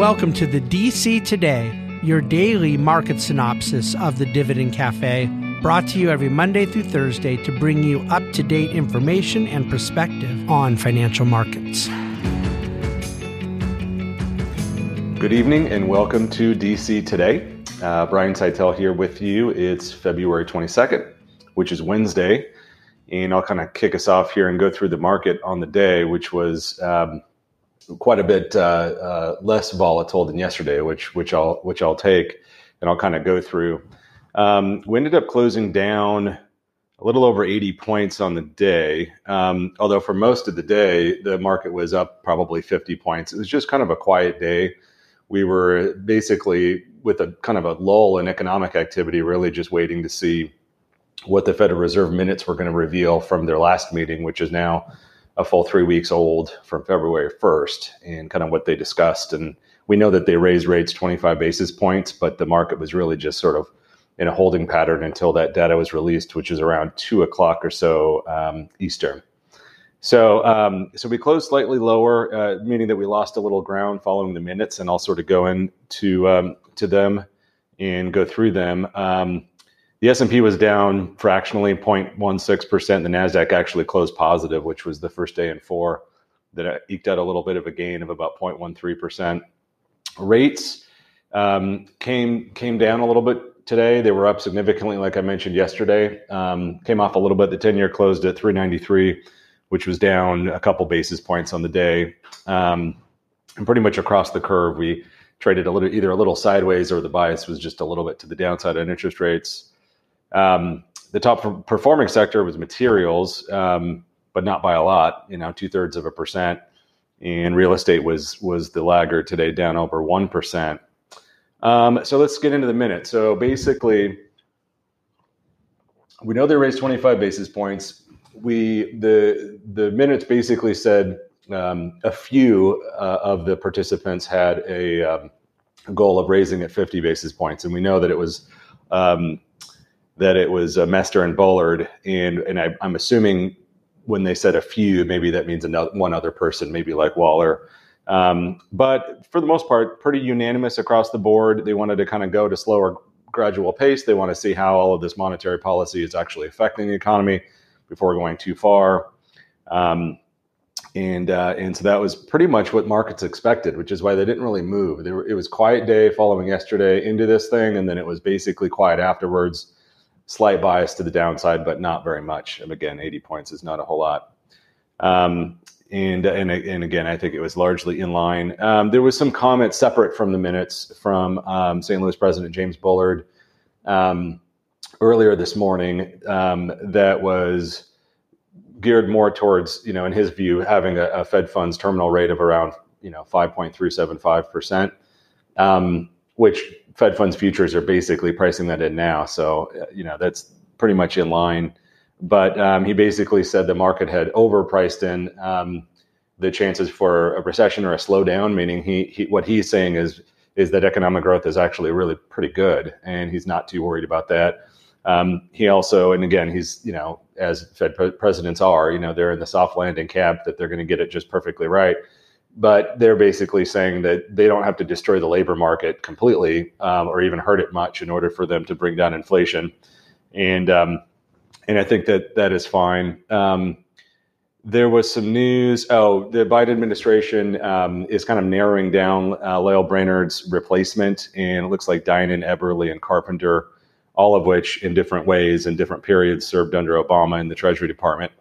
Welcome to the DC Today, your daily market synopsis of the Dividend Cafe, brought to you every Monday through Thursday to bring you up to date information and perspective on financial markets. Good evening and welcome to DC Today. Uh, Brian Szytel here with you. It's February 22nd, which is Wednesday. And I'll kind of kick us off here and go through the market on the day, which was um, quite a bit uh, uh, less volatile than yesterday, which which I'll which I'll take, and I'll kind of go through. Um, we ended up closing down a little over 80 points on the day. Um, although for most of the day, the market was up probably 50 points. It was just kind of a quiet day. We were basically with a kind of a lull in economic activity, really just waiting to see what the Federal Reserve minutes were going to reveal from their last meeting, which is now a full three weeks old from February 1st, and kind of what they discussed. And we know that they raised rates 25 basis points, but the market was really just sort of in a holding pattern until that data was released, which is around two o'clock or so um, Eastern. So, um, so we closed slightly lower, uh, meaning that we lost a little ground following the minutes, and I'll sort of go into um, to them and go through them. Um, the S&P was down fractionally 0.16%. The Nasdaq actually closed positive, which was the first day in four that eked out a little bit of a gain of about 0.13%. Rates um, came came down a little bit today. They were up significantly, like I mentioned yesterday. Um, came off a little bit. The 10 year closed at 393, which was down a couple basis points on the day. Um, and pretty much across the curve, we traded a little either a little sideways or the bias was just a little bit to the downside on interest rates. Um, the top performing sector was materials, um, but not by a lot. You know, two thirds of a percent. And real estate was was the laggard today, down over one percent. Um, so let's get into the minute. So basically, we know they raised 25 basis points. We the the minutes basically said um, a few uh, of the participants had a, um, goal of raising at 50 basis points, and we know that it was um, that it was uh, Mester and Bullard, and and I, am assuming when they said a few, maybe that means another one other person, maybe like Waller. Um, but for the most part, pretty unanimous across the board. They wanted to kind of go to slower, gradual pace. They want to see how all of this monetary policy is actually affecting the economy before going too far. Um, and uh, and so that was pretty much what markets expected, which is why they didn't really move. Were, it was quiet day following yesterday into this thing, and then it was basically quiet afterwards slight bias to the downside, but not very much. And again, 80 points is not a whole lot. Um, and, and, and again, I think it was largely in line. Um, there was some comments separate from the minutes from um, St. Louis President James Bullard um, earlier this morning um, that was geared more towards, you know, in his view, having a, a Fed funds terminal rate of around, you know, 5.375 percent, um, which Fed funds futures are basically pricing that in now. So, uh, you know, that's pretty much in line. But um, he basically said the market had overpriced in um, the chances for a recession or a slowdown, meaning he, he what he's saying is is that economic growth is actually really pretty good, and he's not too worried about that. Um, he also, and again, he's you know, as Fed pre- presidents are, you know, they're in the soft landing camp that they're going to get it just perfectly right but they're basically saying that they don't have to destroy the labor market completely um, or even hurt it much in order for them to bring down inflation, and um, and I think that that is fine. Um, there was some news. Oh, the Biden administration um, is kind of narrowing down uh, Lael Brainard's replacement, and it looks like Dynan, Eberly, and Carpenter, all of which in different ways and different periods served under Obama in the Treasury Department.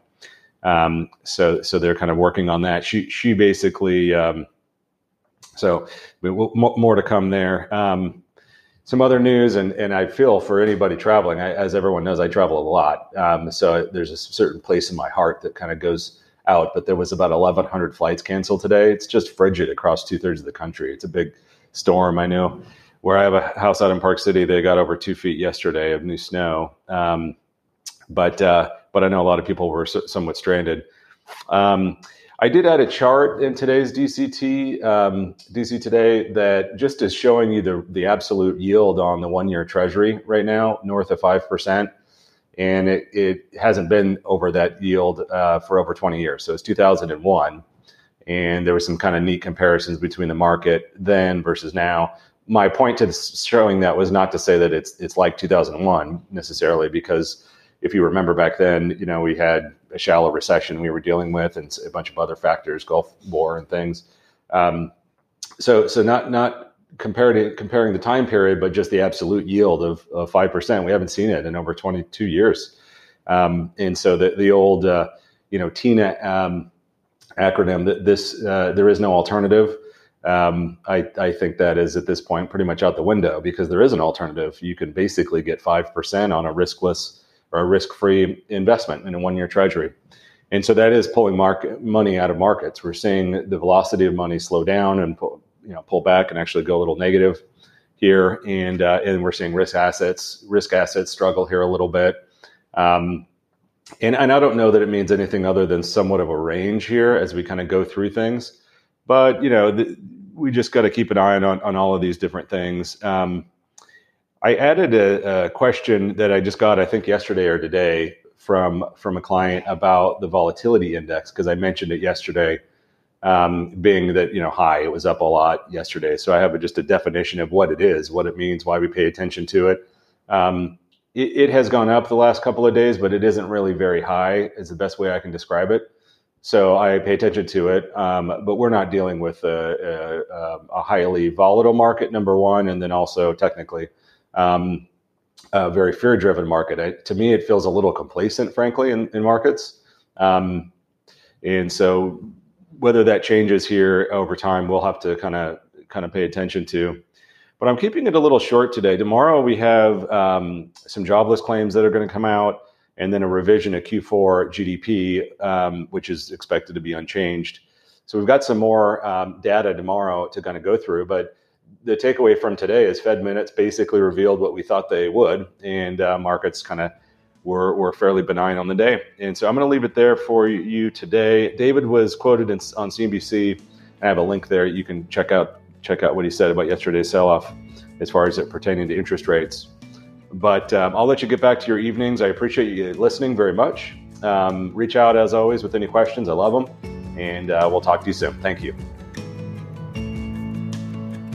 Um, so so they're kind of working on that. She she basically um, so more to come there. Um, some other news, and and I feel for anybody traveling. I, as everyone knows, I travel a lot. Um, so there's a certain place in my heart that kind of goes out. But there was about 1,100 flights canceled today. It's just frigid across two thirds of the country. It's a big storm. I know where I have a house out in Park City, they got over two feet yesterday of new snow. Um, but uh, but I know a lot of people were somewhat stranded. Um, I did add a chart in today's DCT um, DC today that just is showing you the the absolute yield on the one year Treasury right now, north of five percent, and it, it hasn't been over that yield uh, for over 20 years. So it's 2001, and there was some kind of neat comparisons between the market then versus now. My point to showing that was not to say that it's it's like 2001 necessarily, because if you remember back then, you know we had a shallow recession we were dealing with, and a bunch of other factors, Gulf War and things. Um, so so not not comparing comparing the time period, but just the absolute yield of five percent. We haven't seen it in over 22 years, um, and so the the old uh, you know TINA um, acronym that this uh, there is no alternative. Um, I, I think that is at this point pretty much out the window because there is an alternative. You can basically get five percent on a riskless or a risk-free investment in a one-year treasury. And so that is pulling market money out of markets. We're seeing the velocity of money slow down and pull, you know pull back and actually go a little negative here, and uh, and we're seeing risk assets risk assets struggle here a little bit. Um, and, and I don't know that it means anything other than somewhat of a range here as we kind of go through things. But you know, the, we just got to keep an eye on, on all of these different things. Um, I added a, a, question that I just got, I think yesterday or today, from from a client about the volatility index because I mentioned it yesterday, um, being that you know high, it was up a lot yesterday. So I have a, just a definition of what it is, what it means, why we pay attention to it. Um, it. It has gone up the last couple of days, but it isn't really very high. Is the best way I can describe it. So I pay attention to it, um, but we're not dealing with a, a, a, highly volatile market, number one, and then also technically um, a very fear driven market. I, to me, it feels a little complacent, frankly, in, in markets. Um, and so, whether that changes here over time, we'll have to kind of kind of pay attention to. But I'm keeping it a little short today. Tomorrow we have um, some jobless claims that are going to come out, and then a revision of Q4 GDP, um, which is expected to be unchanged. So we've got some more um, data tomorrow to kind of go through, but the takeaway from today is Fed minutes basically revealed what we thought they would, and uh, markets kind of were, were fairly benign on the day. And so I'm going to leave it there for you today. David was quoted in, on CNBC. I have a link there. You can check out check out what he said about yesterday's sell-off as far as it pertaining to interest rates. But um, I'll let you get back to your evenings. I appreciate you listening very much. Um, reach out as always with any questions. I love them, and uh, we'll talk to you soon. Thank you.